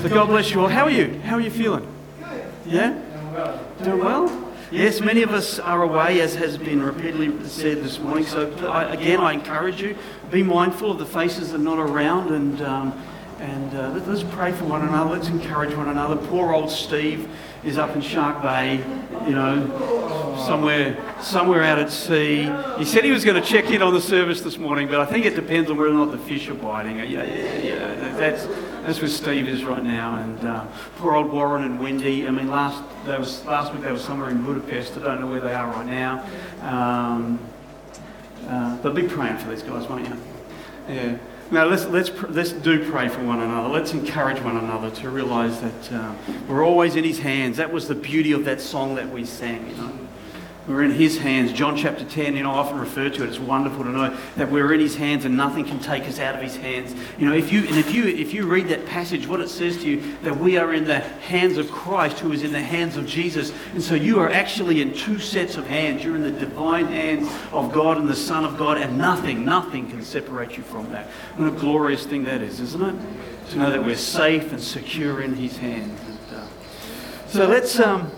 So God bless you all. How are you? How are you feeling? Good. Yeah? Doing well? Yes, many of us are away, as has been repeatedly said this morning. So, I, again, I encourage you be mindful of the faces that are not around and, um, and uh, let, us pray for one another. Let's encourage one another. Poor old Steve is up in Shark Bay, you know, somewhere, somewhere out at sea. He said he was going to check in on the service this morning, but I think it depends on whether or not the fish are biting. Yeah, yeah, yeah. That's, that's where Steve is right now. And uh, poor old Warren and Wendy. I mean, last, they was, last week they were somewhere in Budapest. I don't know where they are right now. Um, uh, but be praying for these guys, won't you? Yeah. Now let's let's let's do pray for one another. Let's encourage one another to realise that uh, we're always in His hands. That was the beauty of that song that we sang. You know. We're in His hands. John chapter 10, you know, I often refer to it. It's wonderful to know that we're in His hands and nothing can take us out of His hands. You know, if you, and if you, if you read that passage, what it says to you, that we are in the hands of Christ who is in the hands of Jesus. And so you are actually in two sets of hands. You're in the divine hands of God and the Son of God, and nothing, nothing can separate you from that. What a glorious thing that is, isn't it? To know that we're safe and secure in His hands. And, so let's. Um,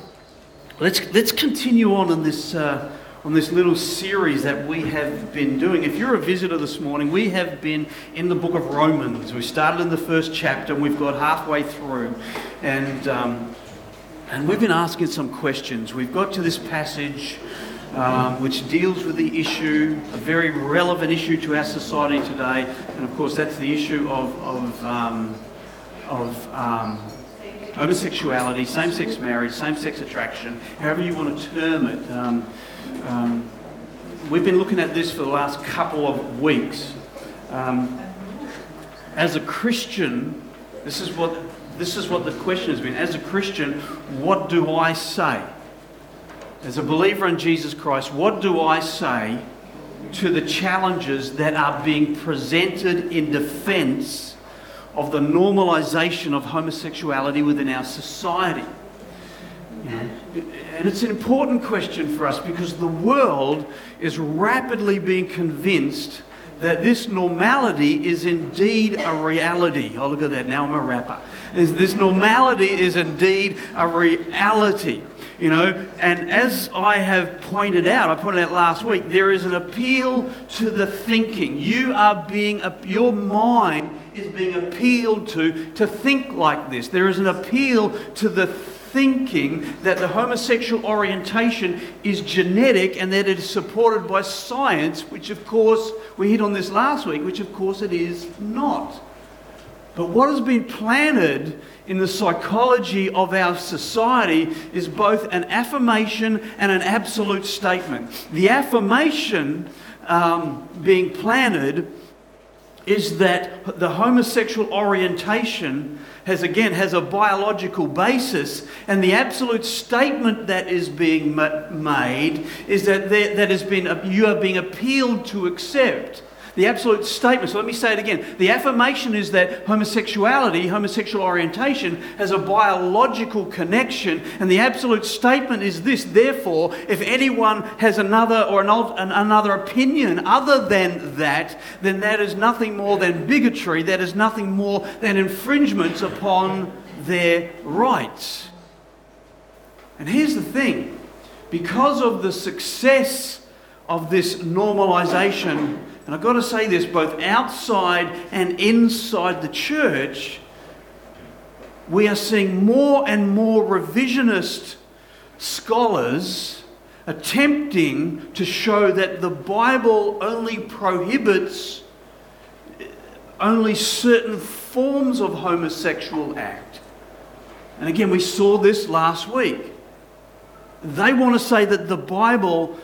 Let's, let's continue on in this, uh, on this little series that we have been doing. If you're a visitor this morning, we have been in the book of Romans. We started in the first chapter and we've got halfway through. And, um, and we've been asking some questions. We've got to this passage um, which deals with the issue, a very relevant issue to our society today. And of course, that's the issue of, of, um, of um, homosexuality, same sex marriage, same sex attraction, however you want to term it. Um, um, we've been looking at this for the last couple of weeks. Um, as a Christian, this is what this is what the question has been. As a Christian, what do I say? As a believer in Jesus Christ, what do I say to the challenges that are being presented in defense of the normalization of homosexuality within our society. And it's an important question for us because the world is rapidly being convinced that this normality is indeed a reality. Oh, look at that. Now I'm a rapper. This normality is indeed a reality. You know, and as I have pointed out, I pointed out last week, there is an appeal to the thinking. You are being, your mind is being appealed to to think like this. There is an appeal to the thinking that the homosexual orientation is genetic and that it is supported by science, which of course we hit on this last week, which of course it is not. But what has been planted in the psychology of our society is both an affirmation and an absolute statement. The affirmation um, being planted is that the homosexual orientation has again has a biological basis and the absolute statement that is being made is that there, that has been you are being appealed to accept the absolute statement, so let me say it again. The affirmation is that homosexuality, homosexual orientation, has a biological connection, and the absolute statement is this therefore, if anyone has another or an, another opinion other than that, then that is nothing more than bigotry, that is nothing more than infringements upon their rights. And here's the thing because of the success of this normalization and I've got to say this both outside and inside the church, we are seeing more and more revisionist scholars attempting to show that the Bible only prohibits uh, only certain forms of homosexual act. And again, we saw this last week. They want to say that the Bible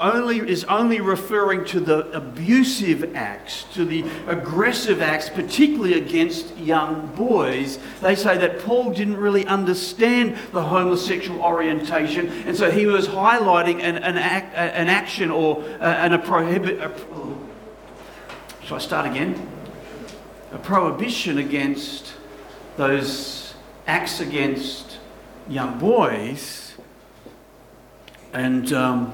only, is only referring to the abusive acts, to the aggressive acts, particularly against young boys. They say that Paul didn't really understand the homosexual orientation, and so he was highlighting an, an, act, an action or uh, an, a prohibit. A, shall I start again? A prohibition against those acts against young boys. And. Um,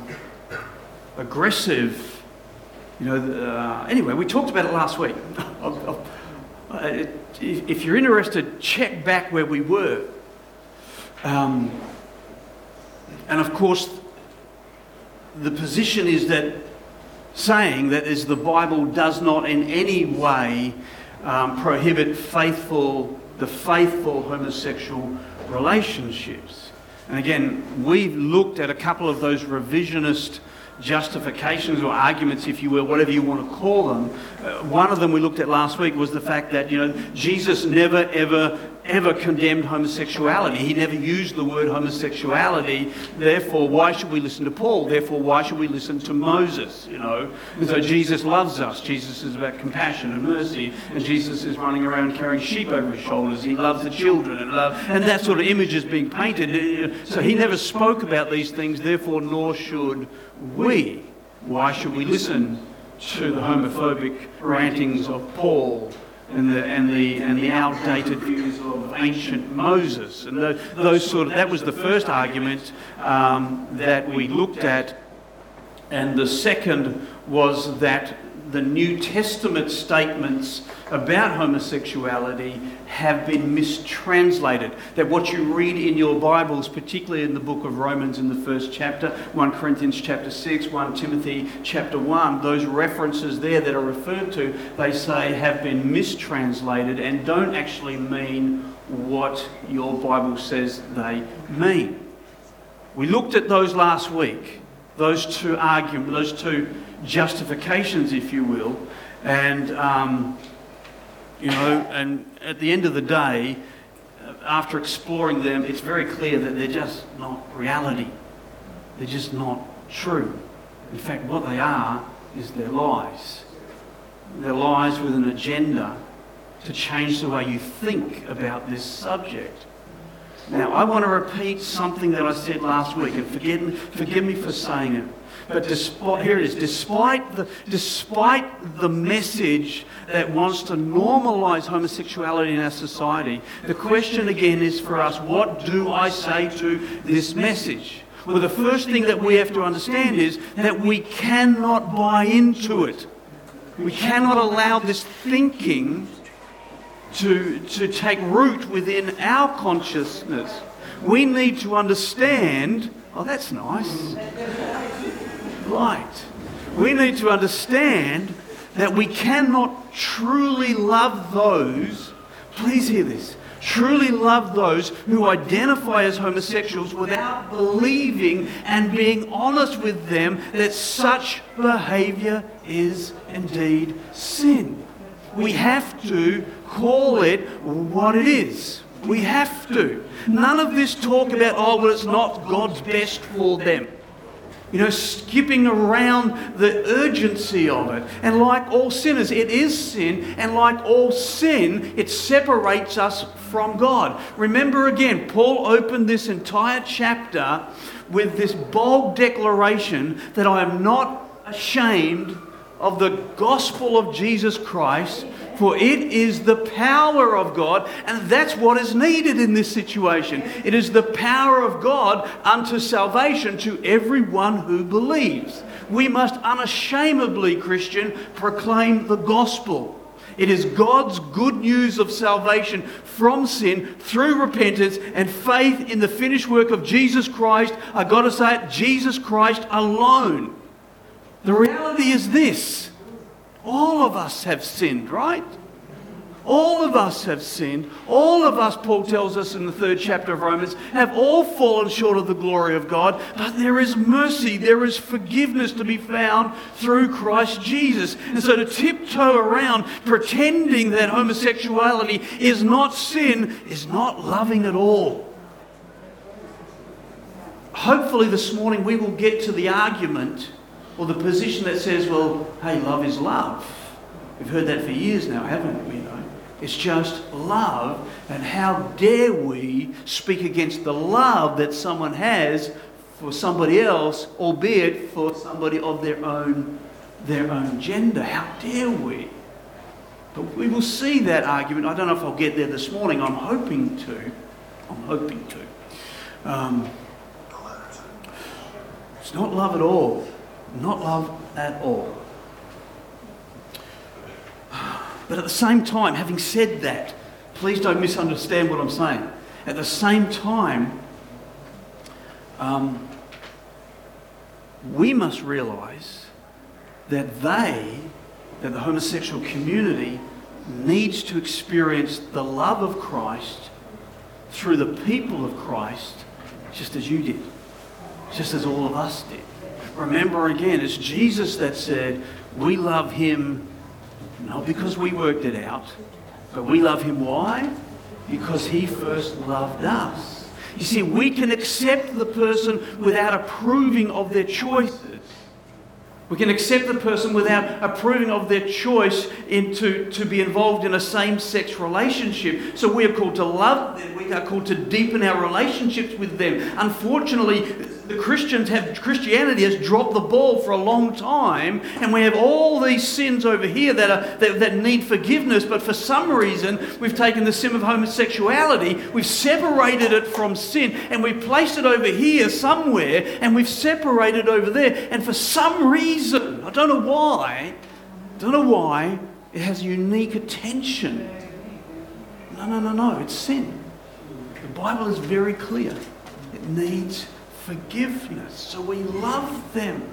aggressive. You know, uh, anyway, we talked about it last week. If you're interested, check back where we were. Um, and of course, the position is that saying that is the Bible does not in any way um, prohibit faithful, the faithful homosexual relationships. And again, we've looked at a couple of those revisionist justifications or arguments, if you will, whatever you want to call them. Uh, one of them we looked at last week was the fact that, you know, Jesus never ever ever condemned homosexuality. He never used the word homosexuality. Therefore, why should we listen to Paul? Therefore, why should we listen to Moses? You know, and so Jesus loves us. Jesus is about compassion and mercy, and Jesus is running around carrying sheep over his shoulders. He loves the children and love, and that sort of image is being painted. So he never spoke about these things. Therefore, nor should we. Why should we listen to the homophobic rantings of Paul? and the, and the, and the outdated views of ancient Moses. And the, those sort of, that was the first argument um, that we looked at. And the second was that the New Testament statements about homosexuality have been mistranslated. That what you read in your Bibles, particularly in the book of Romans in the first chapter, 1 Corinthians chapter 6, 1 Timothy chapter 1, those references there that are referred to, they say have been mistranslated and don't actually mean what your Bible says they mean. We looked at those last week, those two arguments, those two justifications, if you will, and um, you know, and at the end of the day, uh, after exploring them, it's very clear that they're just not reality. They're just not true. In fact, what they are is their lies. They're lies with an agenda to change the way you think about this subject. Now, I want to repeat something that I said last week, and forgive, forgive me for saying it. But despite, here it is, despite the, despite the message that wants to normalize homosexuality in our society, the question again is for us, what do I say to this message? Well, the first thing that we have to understand is that we cannot buy into it. We cannot allow this thinking to, to take root within our consciousness. We need to understand, oh, that's nice light. We need to understand that we cannot truly love those, please hear this, truly love those who identify as homosexuals without believing and being honest with them that such behavior is indeed sin. We have to call it what it is. We have to. None of this talk about, oh, well, it's not God's best for them you know, skipping around the urgency of it. And like all sinners, it is sin, and like all sin, it separates us from God. Remember again, Paul opened this entire chapter with this bold declaration that I am not ashamed of the gospel of Jesus Christ, for it is the power of God, and that's what is needed in this situation. It is the power of God unto salvation to everyone who believes. We must unashamedly, Christian, proclaim the gospel. It is God's good news of salvation from sin through repentance and faith in the finished work of Jesus Christ. I've got to say it, Jesus Christ alone. The reality is this all of us have sinned, right? All of us have sinned. All of us, Paul tells us in the third chapter of Romans, have all fallen short of the glory of God. But there is mercy, there is forgiveness to be found through Christ Jesus. And so to tiptoe around pretending that homosexuality is not sin is not loving at all. Hopefully, this morning we will get to the argument or the position that says, well, hey, love is love. We've heard that for years now, haven't we? You know? It's just love, and how dare we speak against the love that someone has for somebody else, albeit for somebody of their own, their own gender? How dare we? But we will see that argument. I don't know if I'll get there this morning. I'm hoping to. I'm hoping to. Um, it's not love at all. Not love at all. But at the same time, having said that, please don't misunderstand what I'm saying. At the same time, um, we must realize that they, that the homosexual community, needs to experience the love of Christ through the people of Christ, just as you did, just as all of us did. Remember again, it's Jesus that said, We love him not because we worked it out, but we love him. Why? Because he first loved us. You see, we can accept the person without approving of their choices. We can accept the person without approving of their choice into, to be involved in a same sex relationship. So we are called to love them, we are called to deepen our relationships with them. Unfortunately, the Christians have Christianity has dropped the ball for a long time, and we have all these sins over here that are that, that need forgiveness. But for some reason, we've taken the sin of homosexuality, we've separated it from sin, and we've placed it over here somewhere, and we've separated over there. And for some reason, I don't know why, don't know why, it has unique attention. No, no, no, no, it's sin. The Bible is very clear. It needs forgiveness. So we love them.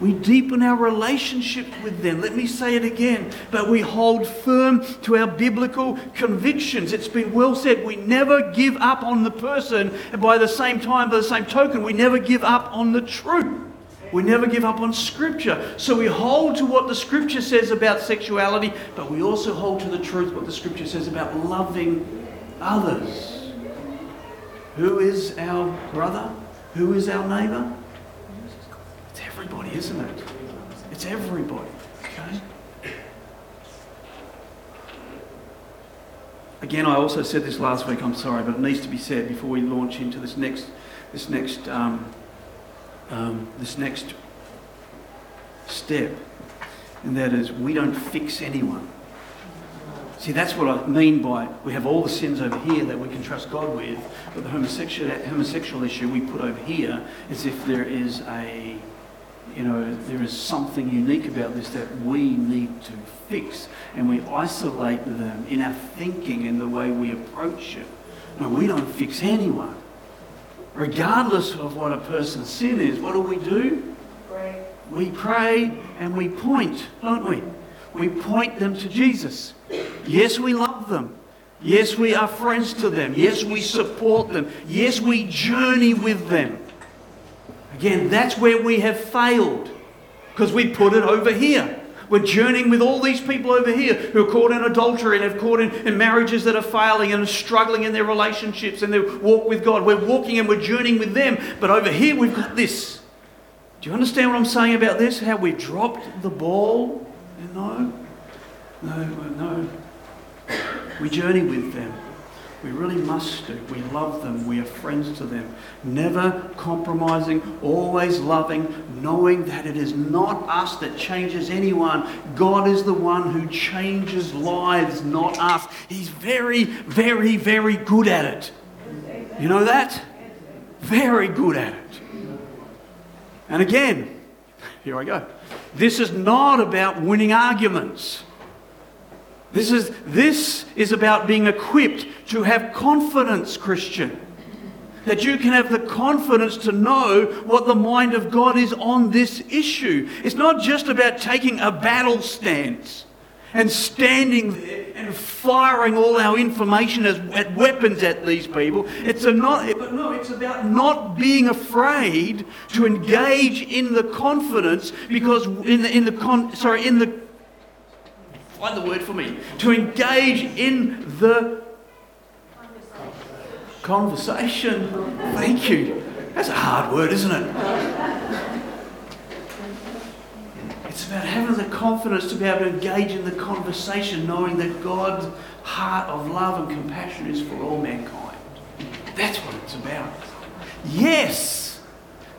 We deepen our relationship with them. Let me say it again. But we hold firm to our biblical convictions. It's been well said. We never give up on the person. And by the same time, by the same token, we never give up on the truth. We never give up on Scripture. So we hold to what the Scripture says about sexuality, but we also hold to the truth what the Scripture says about loving others. Who is our brother? Who is our neighbour? It's everybody, isn't it? It's everybody. Okay? Again, I also said this last week. I'm sorry, but it needs to be said before we launch into this next, this next, um, um, this next step, and that is we don't fix anyone. See, that's what I mean by we have all the sins over here that we can trust God with, but the homosexual, homosexual issue we put over here is if there is a, you know, there is something unique about this that we need to fix, and we isolate them in our thinking and the way we approach it. No, we don't fix anyone. Regardless of what a person's sin is, what do we do? Pray. We pray and we point, don't we? We point them to Jesus. Yes, we love them. Yes, we are friends to them. Yes, we support them. Yes, we journey with them. Again, that's where we have failed because we put it over here. We're journeying with all these people over here who are caught in adultery and have caught in, in marriages that are failing and are struggling in their relationships and their walk with God. We're walking and we're journeying with them. But over here, we've got this. Do you understand what I'm saying about this? How we dropped the ball? Know? No, no. We journey with them. We really must do. We love them. We are friends to them. Never compromising, always loving, knowing that it is not us that changes anyone. God is the one who changes lives, not us. He's very, very, very good at it. You know that? Very good at it. And again, here I go. This is not about winning arguments. This is, this is about being equipped to have confidence, Christian. That you can have the confidence to know what the mind of God is on this issue. It's not just about taking a battle stance and standing there and firing all our information as at weapons at these people. It's a not, but no, it's about not being afraid to engage in the confidence because in the, in the con, sorry in the find the word for me, to engage in the conversation. Thank you. That's a hard word, isn't it? It's about having the confidence to be able to engage in the conversation, knowing that God's heart of love and compassion is for all mankind. That's what it's about. Yes,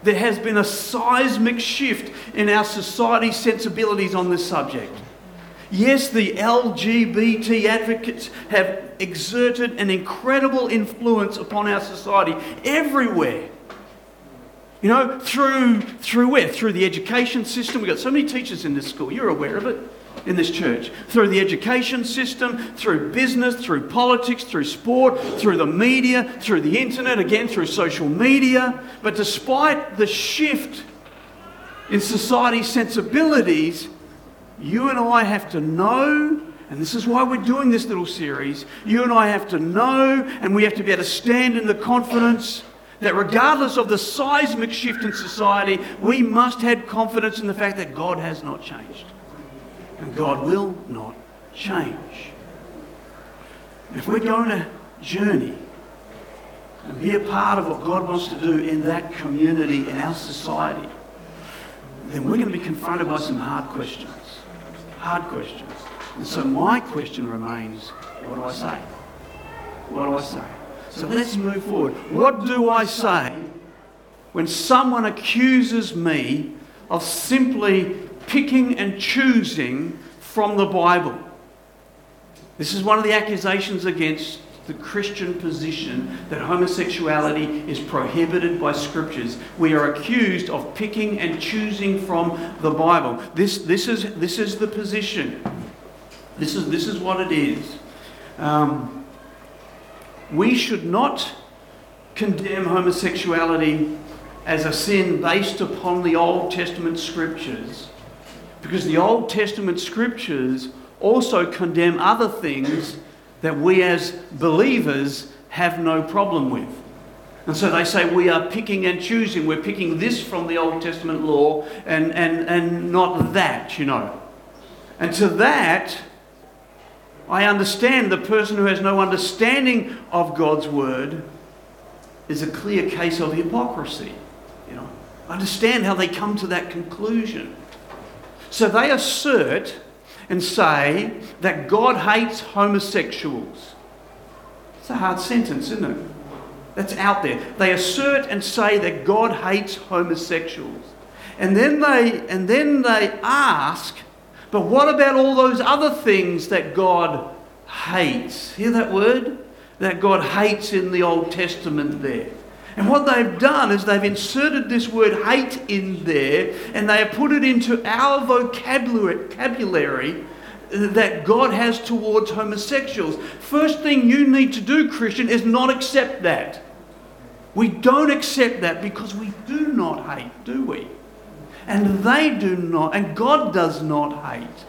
there has been a seismic shift in our society's sensibilities on this subject. Yes, the LGBT advocates have exerted an incredible influence upon our society everywhere. You know, through, through where? Through the education system. We've got so many teachers in this school. You're aware of it in this church. Through the education system, through business, through politics, through sport, through the media, through the internet, again, through social media. But despite the shift in society's sensibilities, you and I have to know, and this is why we're doing this little series, you and I have to know, and we have to be able to stand in the confidence that regardless of the seismic shift in society, we must have confidence in the fact that God has not changed. And God will not change. If we're going to journey and be a part of what God wants to do in that community, in our society, then we're going to be confronted by some hard questions. Hard questions. And so my question remains, what do I say? What do I say? So let's move forward. What do I say when someone accuses me of simply picking and choosing from the Bible? This is one of the accusations against the Christian position that homosexuality is prohibited by scriptures. We are accused of picking and choosing from the Bible. This, this, is, this is the position. This is, this is what it is. Um, we should not condemn homosexuality as a sin based upon the Old Testament scriptures because the Old Testament scriptures also condemn other things that we as believers have no problem with. And so they say we are picking and choosing. We're picking this from the Old Testament law and, and, and not that, you know. And to that, I understand the person who has no understanding of God's word is a clear case of hypocrisy. You know, understand how they come to that conclusion. So they assert and say that God hates homosexuals. It's a hard sentence, isn't it? That's out there. They assert and say that God hates homosexuals. And then they and then they ask, but what about all those other things that God hates? Hear that word? That God hates in the Old Testament there. And what they've done is they've inserted this word hate in there and they have put it into our vocabulary that God has towards homosexuals. First thing you need to do, Christian, is not accept that. We don't accept that because we do not hate, do we? And they do not, and God does not hate.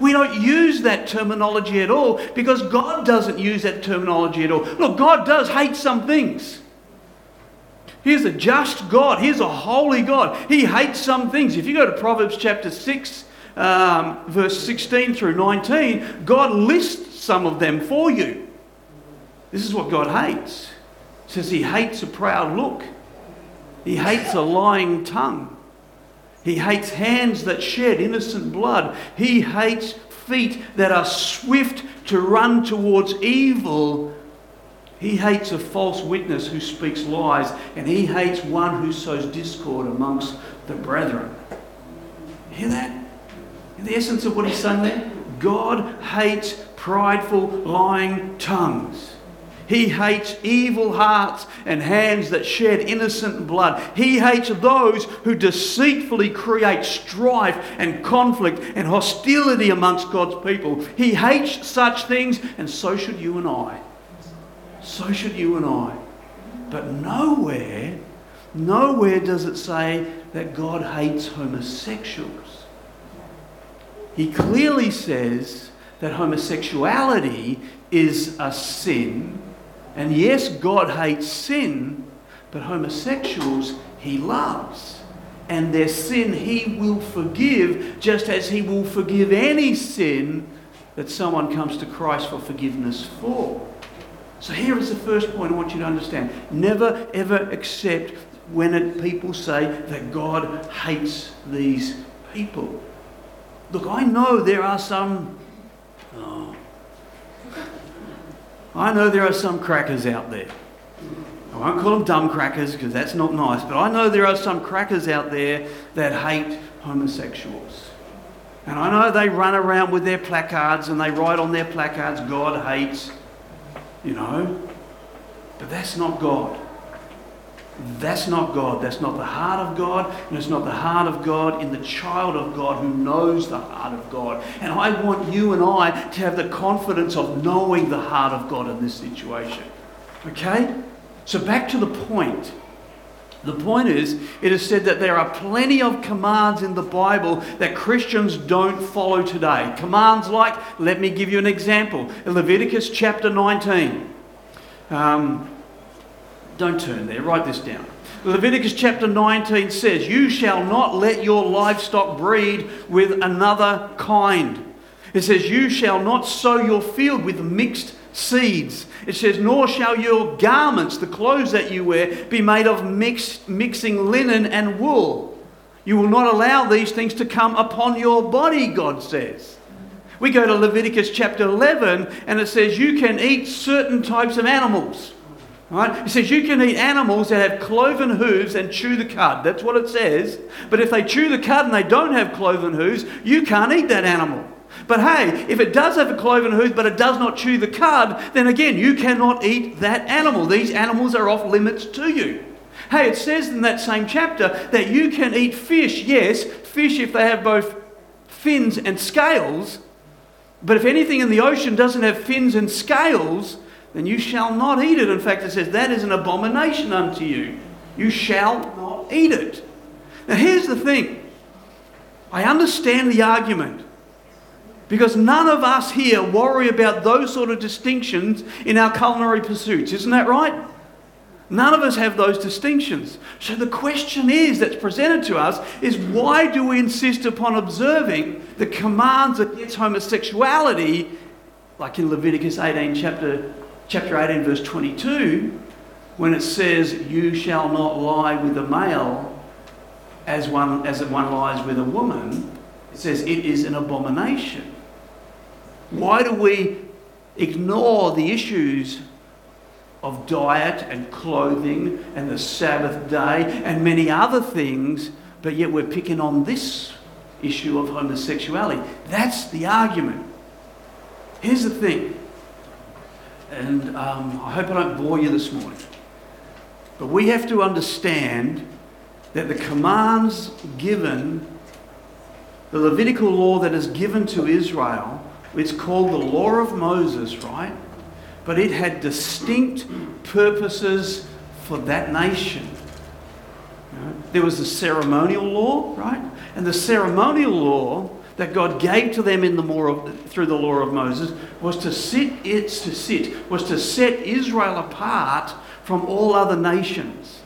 We don't use that terminology at all because God doesn't use that terminology at all. Look, God does hate some things. He's a just God. He's a holy God. He hates some things. If you go to Proverbs chapter 6, um, verse 16 through 19, God lists some of them for you. This is what God hates. Says he hates a proud look. He hates a lying tongue. He hates hands that shed innocent blood. He hates feet that are swift to run towards evil he hates a false witness who speaks lies, and he hates one who sows discord amongst the brethren. Hear that? In the essence of what he's saying there? God hates prideful, lying tongues. He hates evil hearts and hands that shed innocent blood. He hates those who deceitfully create strife and conflict and hostility amongst God's people. He hates such things, and so should you and I. So should you and I. But nowhere, nowhere does it say that God hates homosexuals. He clearly says that homosexuality is a sin. And yes, God hates sin, but homosexuals he loves. And their sin he will forgive, just as he will forgive any sin that someone comes to Christ for forgiveness for. So here is the first point I want you to understand. Never ever accept when it, people say that God hates these people. Look, I know there are some. Oh, I know there are some crackers out there. I won't call them dumb crackers because that's not nice, but I know there are some crackers out there that hate homosexuals. And I know they run around with their placards and they write on their placards, God hates you know. But that's not God. That's not God. That's not the heart of God. And it's not the heart of God in the child of God who knows the heart of God. And I want you and I to have the confidence of knowing the heart of God in this situation. Okay? So back to the point. The point is, it is said that there are plenty of commands in the Bible that Christians don't follow today. Commands like, let me give you an example. In Leviticus chapter 19. Um, don't turn there, write this down. Leviticus chapter 19 says, You shall not let your livestock breed with another kind. It says, You shall not sow your field with mixed seeds. It says, Nor shall your garments, the clothes that you wear, be made of mixed, mixing linen and wool. You will not allow these things to come upon your body, God says. We go to Leviticus chapter 11 and it says, You can eat certain types of animals. Right? It says you can eat animals that have cloven hooves and chew the cud. That's what it says. But if they chew the cud and they don't have cloven hooves, you can't eat that animal. But hey, if it does have a cloven hoof but it does not chew the cud, then again, you cannot eat that animal. These animals are off limits to you. Hey, it says in that same chapter that you can eat fish, yes, fish if they have both fins and scales. But if anything in the ocean doesn't have fins and scales, then you shall not eat it. In fact, it says, that is an abomination unto you. You shall not eat it. Now, here's the thing I understand the argument. Because none of us here worry about those sort of distinctions in our culinary pursuits. Isn't that right? None of us have those distinctions. So the question is that's presented to us is why do we insist upon observing the commands against homosexuality, like in Leviticus 18, chapter chapter 18, verse 22, when it says, You shall not lie with a male as one, as one lies with a woman, it says it is an abomination. Why do we ignore the issues of diet and clothing and the Sabbath day and many other things, but yet we're picking on this issue of homosexuality? That's the argument. Here's the thing and um, I hope I don't bore you this morning. But we have to understand that the commands given, the Levitical law that is given to Israel, it's called the Law of Moses, right? But it had distinct purposes for that nation. There was the ceremonial law, right? And the ceremonial law that God gave to them in the of, through the law of Moses was to sit it's to sit was to set Israel apart from all other nations.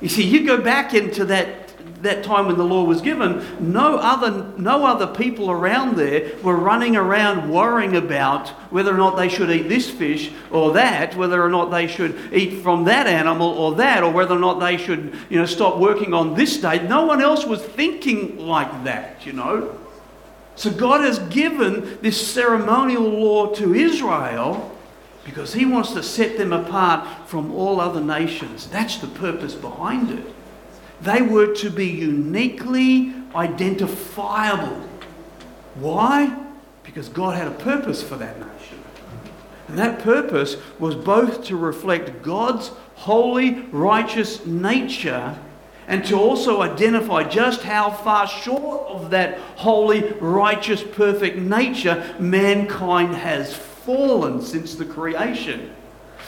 You see, you go back into that that time when the law was given, no other, no other people around there were running around worrying about whether or not they should eat this fish or that, whether or not they should eat from that animal or that, or whether or not they should, you know, stop working on this day. No one else was thinking like that, you know. So God has given this ceremonial law to Israel because he wants to set them apart from all other nations. That's the purpose behind it. They were to be uniquely identifiable. Why? Because God had a purpose for that nation. And that purpose was both to reflect God's holy, righteous nature and to also identify just how far short of that holy, righteous, perfect nature mankind has fallen since the creation.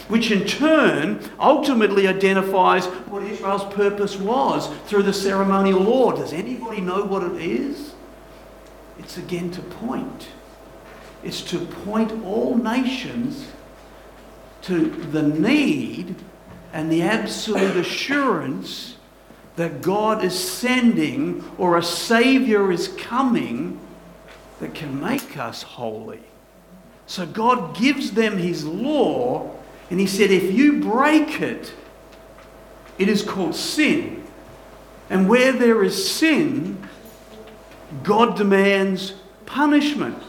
Which in turn ultimately identifies what Israel's purpose was through the ceremonial law. Does anybody know what it is? It's again to point. It's to point all nations to the need and the absolute assurance that God is sending or a Savior is coming that can make us holy. So God gives them His law, and He said, if you break it, it is called sin. And where there is sin, God demands punishment.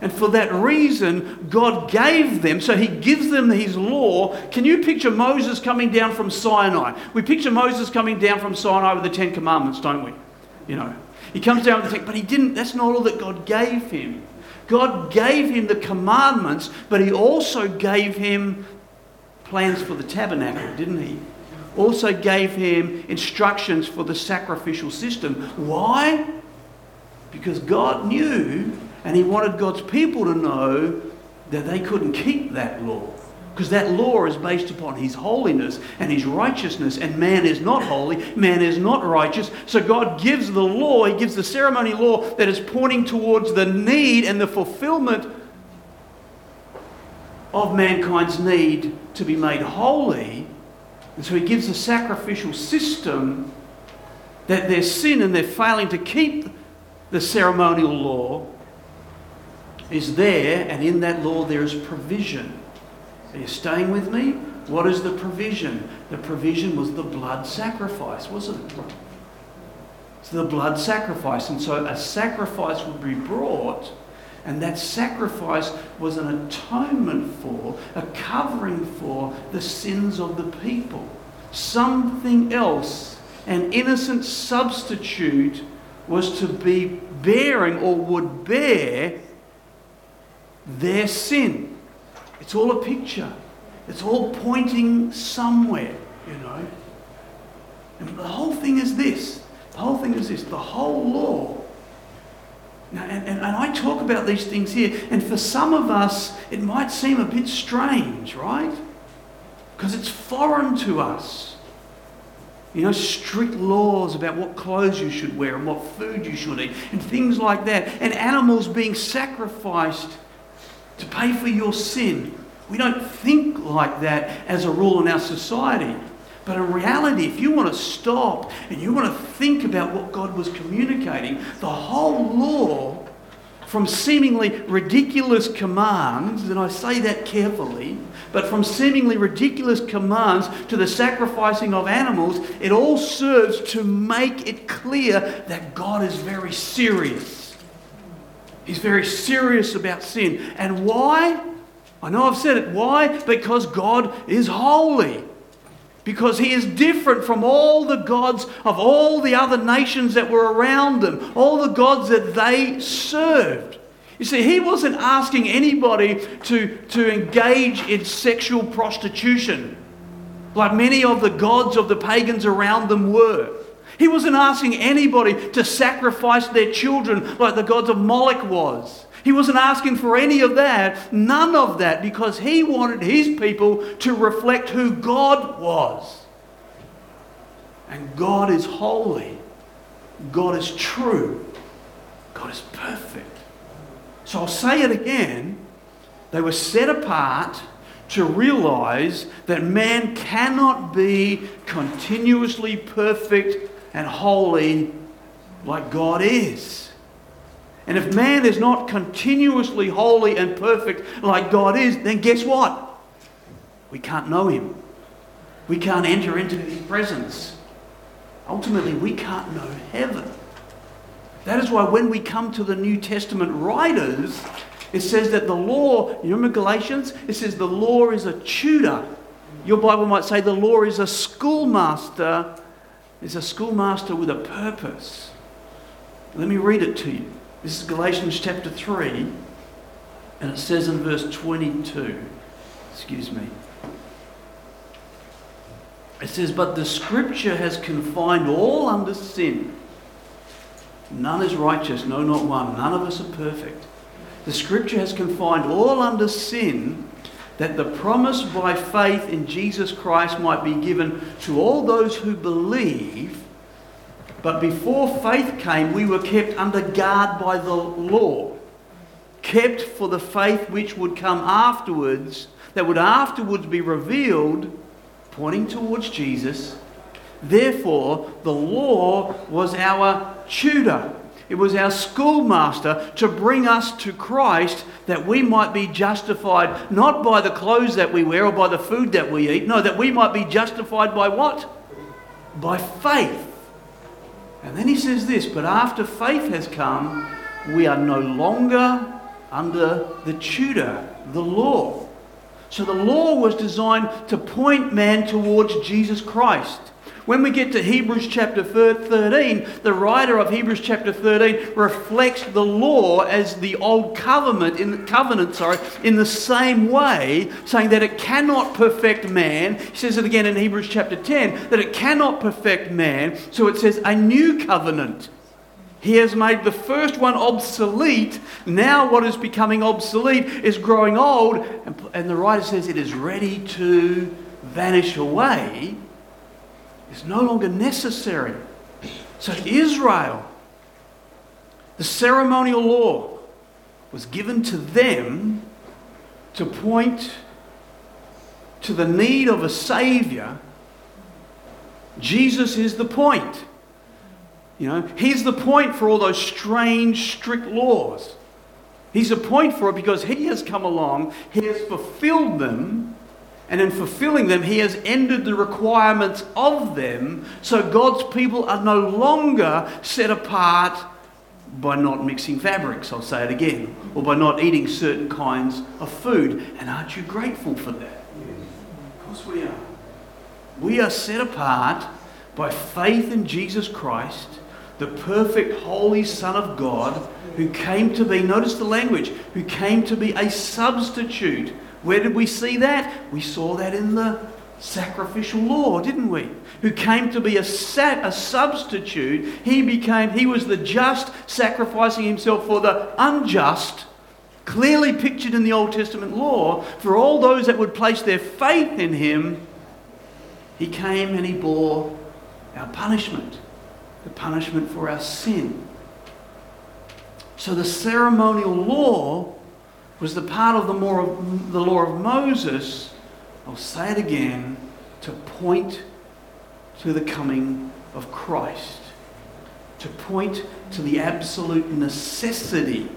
And for that reason, God gave them, so He gives them His law. Can you picture Moses coming down from Sinai? We picture Moses coming down from Sinai with the Ten Commandments, don't we? You know, he comes down with the Ten, but he didn't, that's not all that God gave him. God gave him the commandments, but He also gave him plans for the tabernacle, didn't He? also gave him instructions for the sacrificial system. Why? Because God knew and he wanted God's people to know that they couldn't keep that law. Because that law is based upon his holiness and his righteousness, and man is not holy, man is not righteous. So God gives the law, he gives the ceremony law that is pointing towards the need and the fulfillment of mankind's need to be made holy. And so he gives a sacrificial system that their sin and their failing to keep the ceremonial law is there, and in that law there is provision. Are you staying with me? What is the provision? The provision was the blood sacrifice, wasn't it? It's the blood sacrifice. And so a sacrifice would be brought, and that sacrifice was an atonement for, a covering for the sins of the people. Something else, an innocent substitute, was to be bearing or would bear their sin. It's all a picture. It's all pointing somewhere, you know. And the whole thing is this. The whole thing is this. The whole law. And, and, and I talk about these things here, and for some of us, it might seem a bit strange, right? Because it's foreign to us. You know, strict laws about what clothes you should wear and what food you should eat, and things like that, and animals being sacrificed to pay for your sin. We don't think like that as a rule in our society. But in reality, if you want to stop and you want to think about what God was communicating, the whole law, from seemingly ridiculous commands, and I say that carefully, but from seemingly ridiculous commands to the sacrificing of animals, it all serves to make it clear that God is very serious He's very serious about sin. And why? I know I've said it. Why? Because God is holy. Because he is different from all the gods of all the other nations that were around them, all the gods that they served. You see, he wasn't asking anybody to, to engage in sexual prostitution like many of the gods of the pagans around them were. He wasn't asking anybody to sacrifice their children like the gods of Moloch was. He wasn't asking for any of that, none of that, because he wanted his people to reflect who God was. And God is holy. God is true. God is perfect. So I'll say it again. They were set apart to realize that man cannot be continuously perfect and holy like God is. And if man is not continuously holy and perfect like God is, then guess what? We can't know him. We can't enter into his presence. Ultimately, we can't know heaven. That is why when we come to the New Testament writers, it says that the law, you remember Galatians? It says the law is a tutor. Your Bible might say the law is a schoolmaster is a schoolmaster with a purpose. Let me read it to you. This is Galatians chapter 3, and it says in verse 22, excuse me. It says, But the scripture has confined all under sin. None is righteous, no, not one. None of us are perfect. The scripture has confined all under sin that the promise by faith in Jesus Christ might be given to all those who believe. But before faith came, we were kept under guard by the law, kept for the faith which would come afterwards, that would afterwards be revealed, pointing towards Jesus. Therefore, the law was our tutor it was our schoolmaster to bring us to Christ that we might be justified not by the clothes that we wear or by the food that we eat. No, that we might be justified by what? By faith. And then he says this But after faith has come, we are no longer under the tutor, the law. So the law was designed to point man towards Jesus Christ. When we get to Hebrews chapter 13, the writer of Hebrews chapter 13 reflects the law as the old covenant in covenant, sorry, in the same way, saying that it cannot perfect man. He says it again in Hebrews chapter 10 that it cannot perfect man. So it says a new covenant. He has made the first one obsolete. Now, what is becoming obsolete is growing old, and, and the writer says it is ready to vanish away. It's no longer necessary. So, Israel, the ceremonial law was given to them to point to the need of a Savior. Jesus is the point. You know, he's the point for all those strange, strict laws. He's a point for it because he has come along, he has fulfilled them, and in fulfilling them, he has ended the requirements of them. So God's people are no longer set apart by not mixing fabrics, I'll say it again, or by not eating certain kinds of food. And aren't you grateful for that? Of course we are. We are set apart by faith in Jesus Christ the perfect, holy Son of God who came to be, notice the language, who came to be a substitute. Where did we see that? We saw that in the sacrificial law, didn't we? Who came to be a, sat, a substitute. He became, he was the just, sacrificing himself for the unjust, clearly pictured in the Old Testament law, for all those that would place their faith in him. He came and he bore our punishment the punishment for our sin. So the ceremonial law was the part of the, law of Moses, I'll say it again, to point to the coming of Christ, to point to the absolute necessity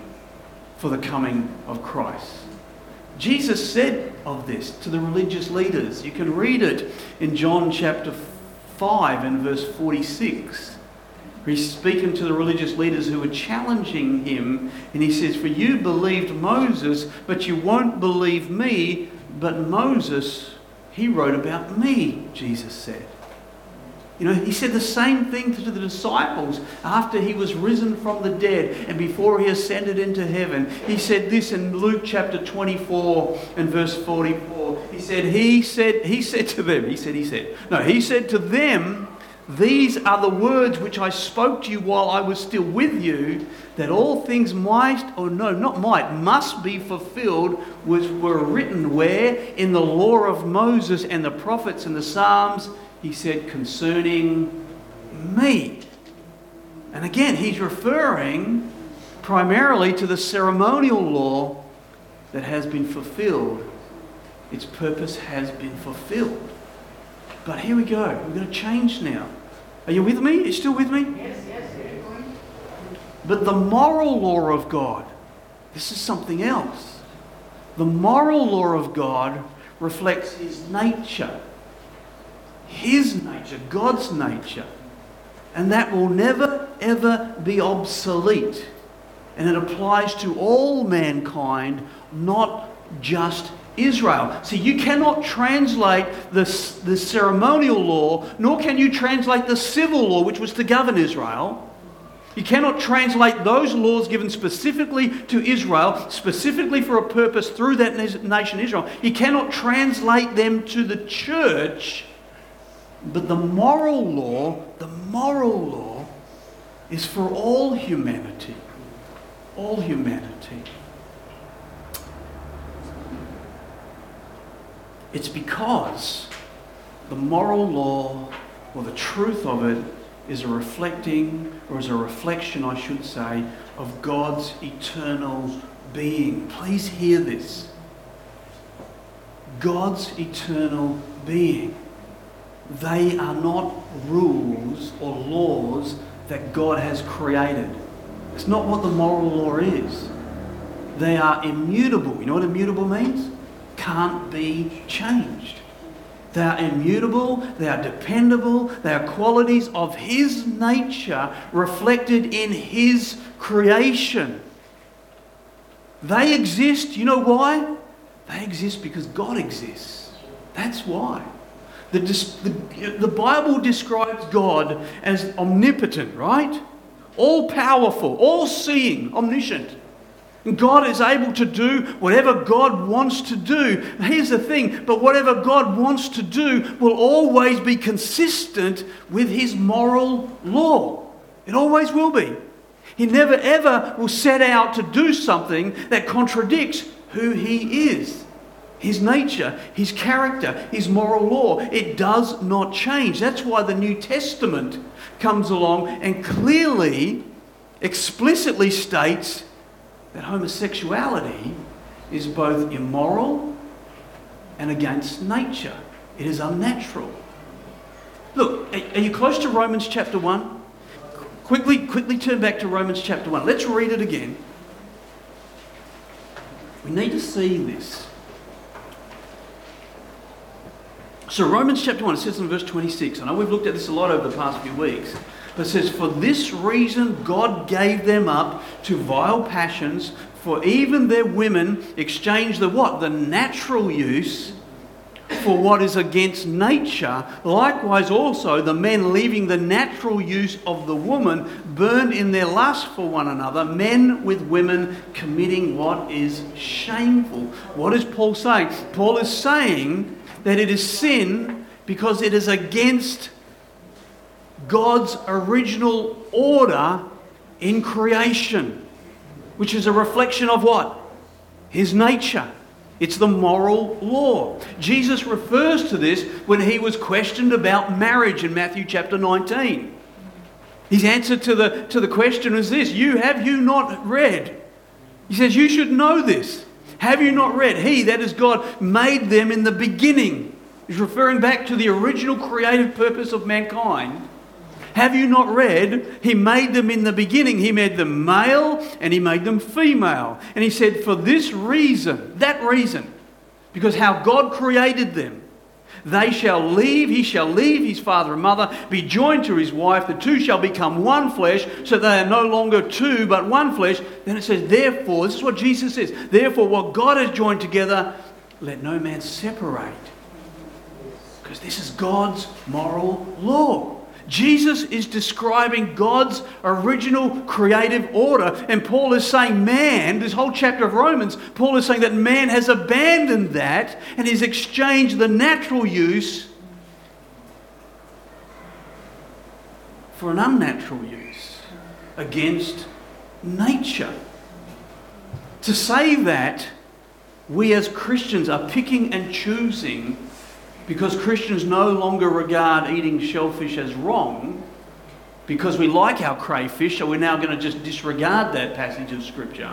for the coming of Christ. Jesus said of this to the religious leaders. You can read it in John chapter 5 and verse 46. He's speaking to the religious leaders who were challenging him, and he says, For you believed Moses, but you won't believe me. But Moses, he wrote about me, Jesus said. You know, he said the same thing to the disciples after he was risen from the dead and before he ascended into heaven. He said this in Luke chapter 24 and verse 44. He said, He said, He said to them, He said, He said, No, He said to them, these are the words which I spoke to you while I was still with you, that all things might, or no, not might, must be fulfilled, which were written where? In the law of Moses and the prophets and the Psalms, he said, concerning me. And again, he's referring primarily to the ceremonial law that has been fulfilled. Its purpose has been fulfilled. But here we go. We're going to change now. Are you with me? Are you still with me? Yes, yes. But the moral law of God, this is something else. The moral law of God reflects His nature. His nature, God's nature. And that will never, ever be obsolete. And it applies to all mankind, not just Israel. See, you cannot translate the, the ceremonial law, nor can you translate the civil law, which was to govern Israel. You cannot translate those laws given specifically to Israel, specifically for a purpose through that nation Israel. You cannot translate them to the church. But the moral law, the moral law, is for all humanity. All humanity. It's because the moral law, or the truth of it, is a reflecting, or is a reflection, I should say, of God's eternal being. Please hear this. God's eternal being. They are not rules or laws that God has created. It's not what the moral law is. They are immutable. You know what immutable means? Can't be changed. They are immutable, they are dependable, they are qualities of His nature reflected in His creation. They exist, you know why? They exist because God exists. That's why. The, the, the Bible describes God as omnipotent, right? All powerful, all seeing, omniscient. God is able to do whatever God wants to do. Here's the thing, but whatever God wants to do will always be consistent with His moral law. It always will be. He never ever will set out to do something that contradicts who He is. His nature, his character, his moral law. It does not change. That's why the New Testament comes along and clearly, explicitly states that homosexuality is both immoral and against nature. It is unnatural. Look, are you close to Romans chapter 1? Quickly, quickly turn back to Romans chapter 1. Let's read it again. We need to see this. So, Romans chapter 1, it says in verse 26, I know we've looked at this a lot over the past few weeks. But says, For this reason God gave them up to vile passions, for even their women exchanged the what? The natural use for what is against nature. Likewise, also, the men leaving the natural use of the woman burned in their lust for one another, men with women committing what is shameful. What is Paul saying? Paul is saying that it is sin because it is against God's original order in creation, which is a reflection of what? His nature. It's the moral law. Jesus refers to this when he was questioned about marriage in Matthew chapter 19. His answer to the, to the question is this You have you not read? He says, You should know this. Have you not read? He, that is God, made them in the beginning. He's referring back to the original creative purpose of mankind have you not read? He made them in the beginning. He made them male and he made them female. And he said, for this reason, that reason, because how God created them, they shall leave, he shall leave his father and mother, be joined to his wife, the two shall become one flesh, so they are no longer two, but one flesh. Then it says, therefore, this is what Jesus says, therefore, what God has joined together, let no man separate. Because this is God's moral law. Jesus is describing God's original creative order. And Paul is saying, man, this whole chapter of Romans, Paul is saying that man has abandoned that and has exchanged the natural use for an unnatural use against nature. To say that we as Christians are picking and choosing because Christians no longer regard eating shellfish as wrong, because we like our crayfish, so we're now going to just disregard that passage of Scripture.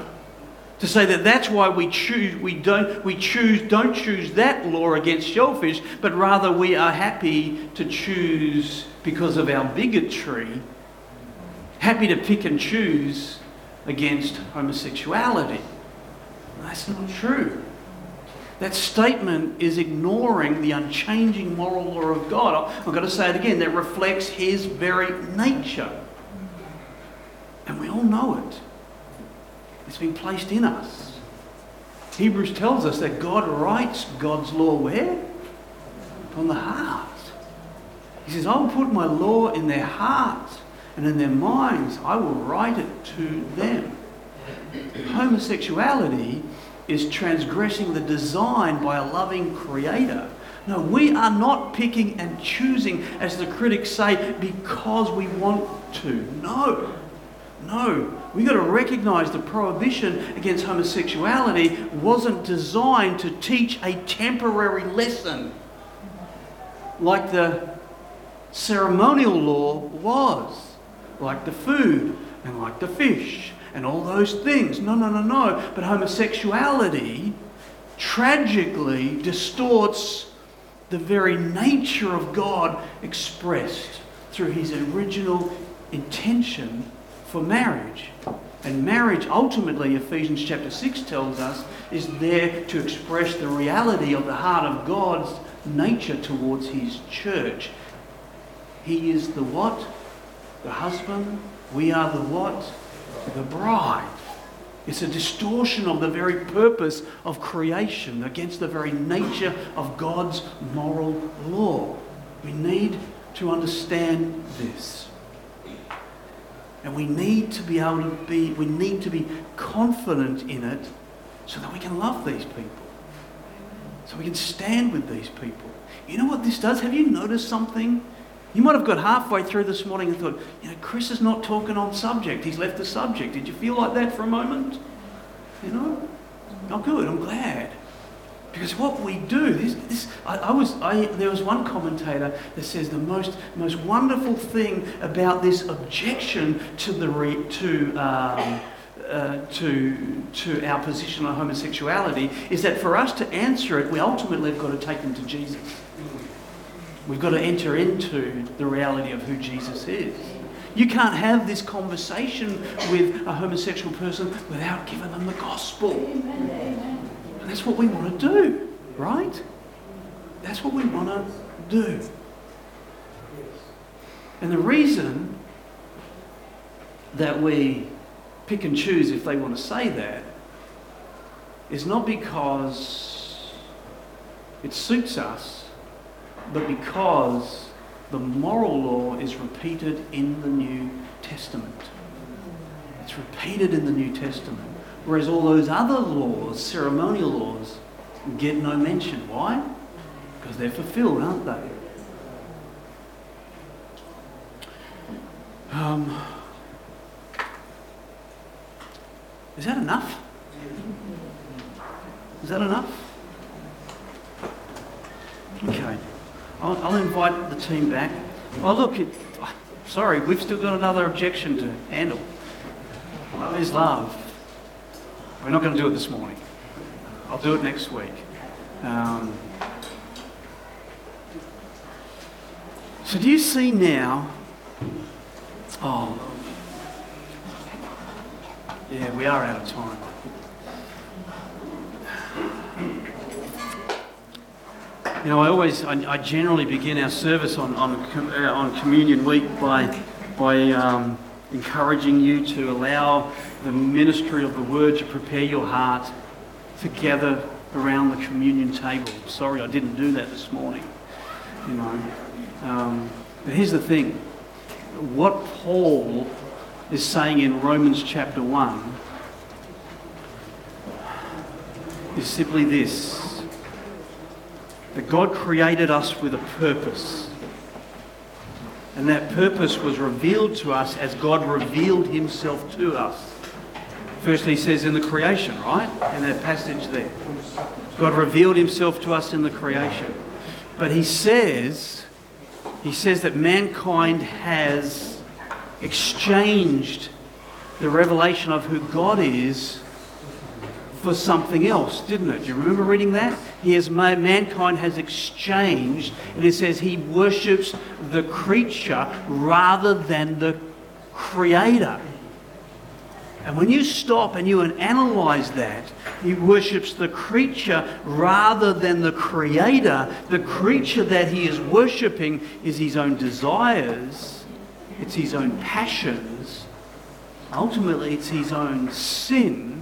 To say that that's why we choose, we don't, we choose, don't choose that law against shellfish, but rather we are happy to choose because of our bigotry, happy to pick and choose against homosexuality. That's not true. That statement is ignoring the unchanging moral law of God. I've got to say it again, that reflects His very nature. And we all know it. It's been placed in us. Hebrews tells us that God writes God's law where? On the heart. He says, I will put my law in their hearts and in their minds. I will write it to them. Homosexuality is transgressing the design by a loving creator. No, we are not picking and choosing, as the critics say, because we want to. No. No. We've got to recognize the prohibition against homosexuality wasn't designed to teach a temporary lesson like the ceremonial law was, like the food and like the fish and all those things. No, no, no, no. But homosexuality tragically distorts the very nature of God expressed through his original intention for marriage. And marriage, ultimately, Ephesians chapter 6 tells us, is there to express the reality of the heart of God's nature towards his church. He is the what? The husband. We are the what? The bride. It's a distortion of the very purpose of creation against the very nature of God's moral law. We need to understand this. And we need to be able to be, we need to be confident in it so that we can love these people. So we can stand with these people. You know what this does? Have you noticed something? You might have got halfway through this morning and thought, you know, Chris is not talking on subject. He's left the subject. Did you feel like that for a moment? You know? Oh, good. I'm glad. Because what we do, this, this I, I, was, I, there was one commentator that says the most, most wonderful thing about this objection to, the re, to, um, uh, to, to our position on homosexuality is that for us to answer it, we ultimately have got to take them to Jesus. We've got to enter into the reality of who Jesus is. You can't have this conversation with a homosexual person without giving them the gospel. And that's what we want to do, right? That's what we want to do. And the reason that we pick and choose if they want to say that is not because it suits us, but because the moral law is repeated in the New Testament. It's repeated in the New Testament. Whereas all those other laws, ceremonial laws, get no mention. Why? Because they're fulfilled, aren't they? Um, is that enough? Is that enough? Okay. I'll, I'll invite the team back. Oh, look, it, sorry, we've still got another objection to handle. Love is love. We're not going to do it this morning. I'll do it next week. Um, so, do you see now? Oh, yeah, we are out of time. You know, I always, I, I generally begin our service on on, uh, on Communion Week by by um, encouraging you to allow the ministry of the word to prepare your heart to gather around the communion table. Sorry, I didn't do that this morning. You know, um, but here's the thing: what Paul is saying in Romans chapter one is simply this: that God created us with a purpose. And that purpose was revealed to us as God revealed himself to us. First, he says in the creation, right? In that passage there. God revealed himself to us in the creation. But he says, he says that mankind has exchanged the revelation of who God is for something else, didn't it? Do you remember reading that? He has mankind has exchanged, and it says he worships the creature rather than the creator. And when you stop and you analyze that, he worships the creature rather than the creator. The creature that he is worshipping is his own desires, it's his own passions, ultimately, it's his own sin,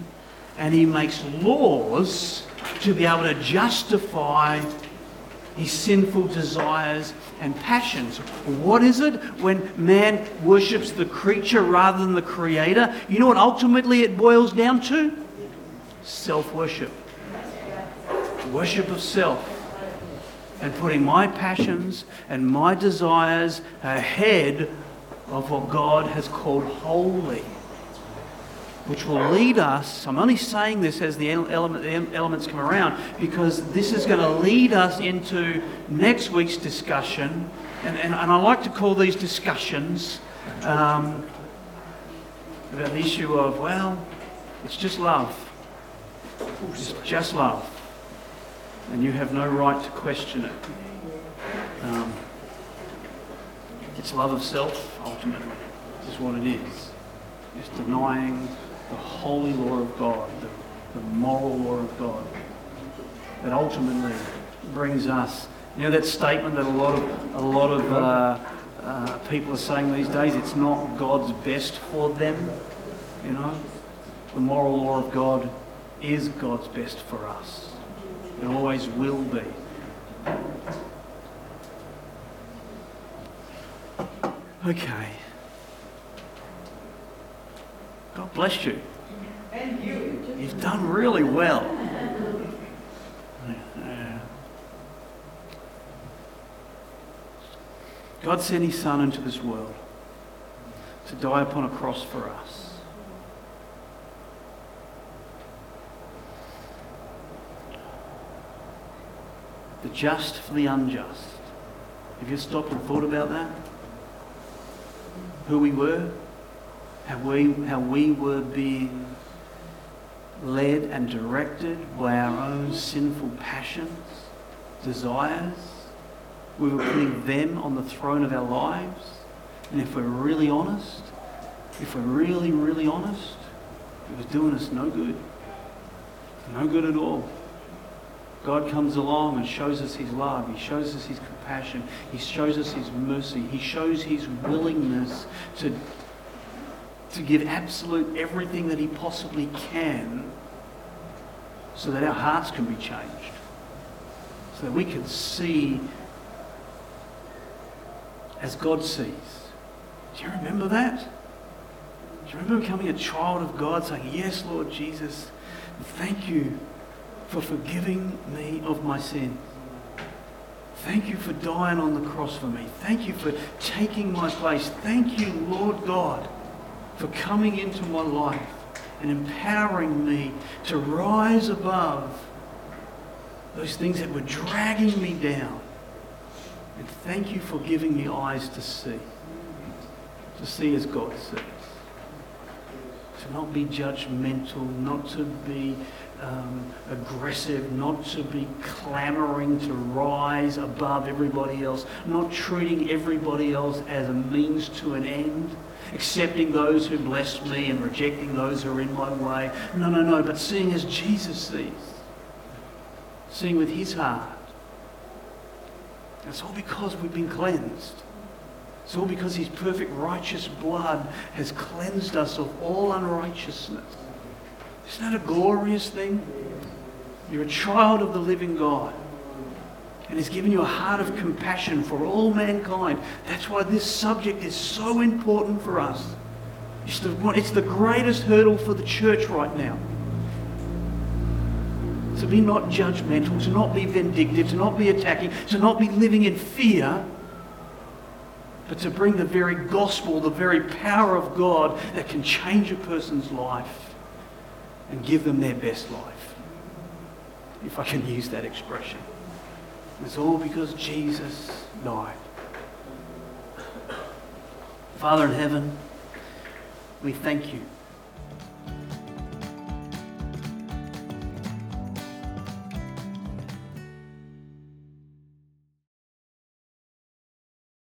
and he makes laws to be able to justify his sinful desires and passions. What is it when man worships the creature rather than the creator? You know what ultimately it boils down to? Self worship. Worship of self. And putting my passions and my desires ahead of what God has called holy which will lead us. I'm only saying this as the element, elements come around because this is going to lead us into next week's discussion. And, and, and I like to call these discussions um, about the issue of, well, it's just love. It's just love. And you have no right to question it. Um, it's love of self, ultimately, is what it is. It's denying the holy law of God, the, the moral law of God, that ultimately brings us. You know that statement that a lot of a lot of uh, uh, people are saying these days. It's not God's best for them. You know, the moral law of God is God's best for us. It always will be. Okay. God bless you. And you. You've done really well. God sent his Son into this world to die upon a cross for us. The just for the unjust. Have you stopped and thought about that? Who we were? How we, how we were being led and directed by our own sinful passions, desires. We were putting them on the throne of our lives. And if we're really honest, if we're really, really honest, it was doing us no good. No good at all. God comes along and shows us his love. He shows us his compassion. He shows us his mercy. He shows his willingness to, to give absolute everything that he possibly can so that our hearts can be changed. So that we can see as God sees. Do you remember that? Do you remember becoming a child of God saying, Yes, Lord Jesus, thank you for forgiving me of my sin. Thank you for dying on the cross for me. Thank you for taking my place. Thank you, Lord God, for coming into my life and empowering me to rise above those things that were dragging me down. And thank you for giving me eyes to see, to see as God sees, to not be judgmental, not to be um, aggressive, not to be clamoring to rise above everybody else, not treating everybody else as a means to an end, accepting those who bless me and rejecting those who are in my way. No, no, no, but seeing as Jesus sees, seeing with his heart. It's all because we've been cleansed. It's all because his perfect righteous blood has cleansed us of all unrighteousness. Isn't that a glorious thing? You're a child of the living God. And He's given you a heart of compassion for all mankind. That's why this subject is so important for us. It's the, it's the greatest hurdle for the church right now. To be not judgmental, to not be vindictive, to not be attacking, to not be living in fear, but to bring the very gospel, the very power of God that can change a person's life and give them their best life. If I can use that expression. It's all because Jesus died. Father in heaven, we thank you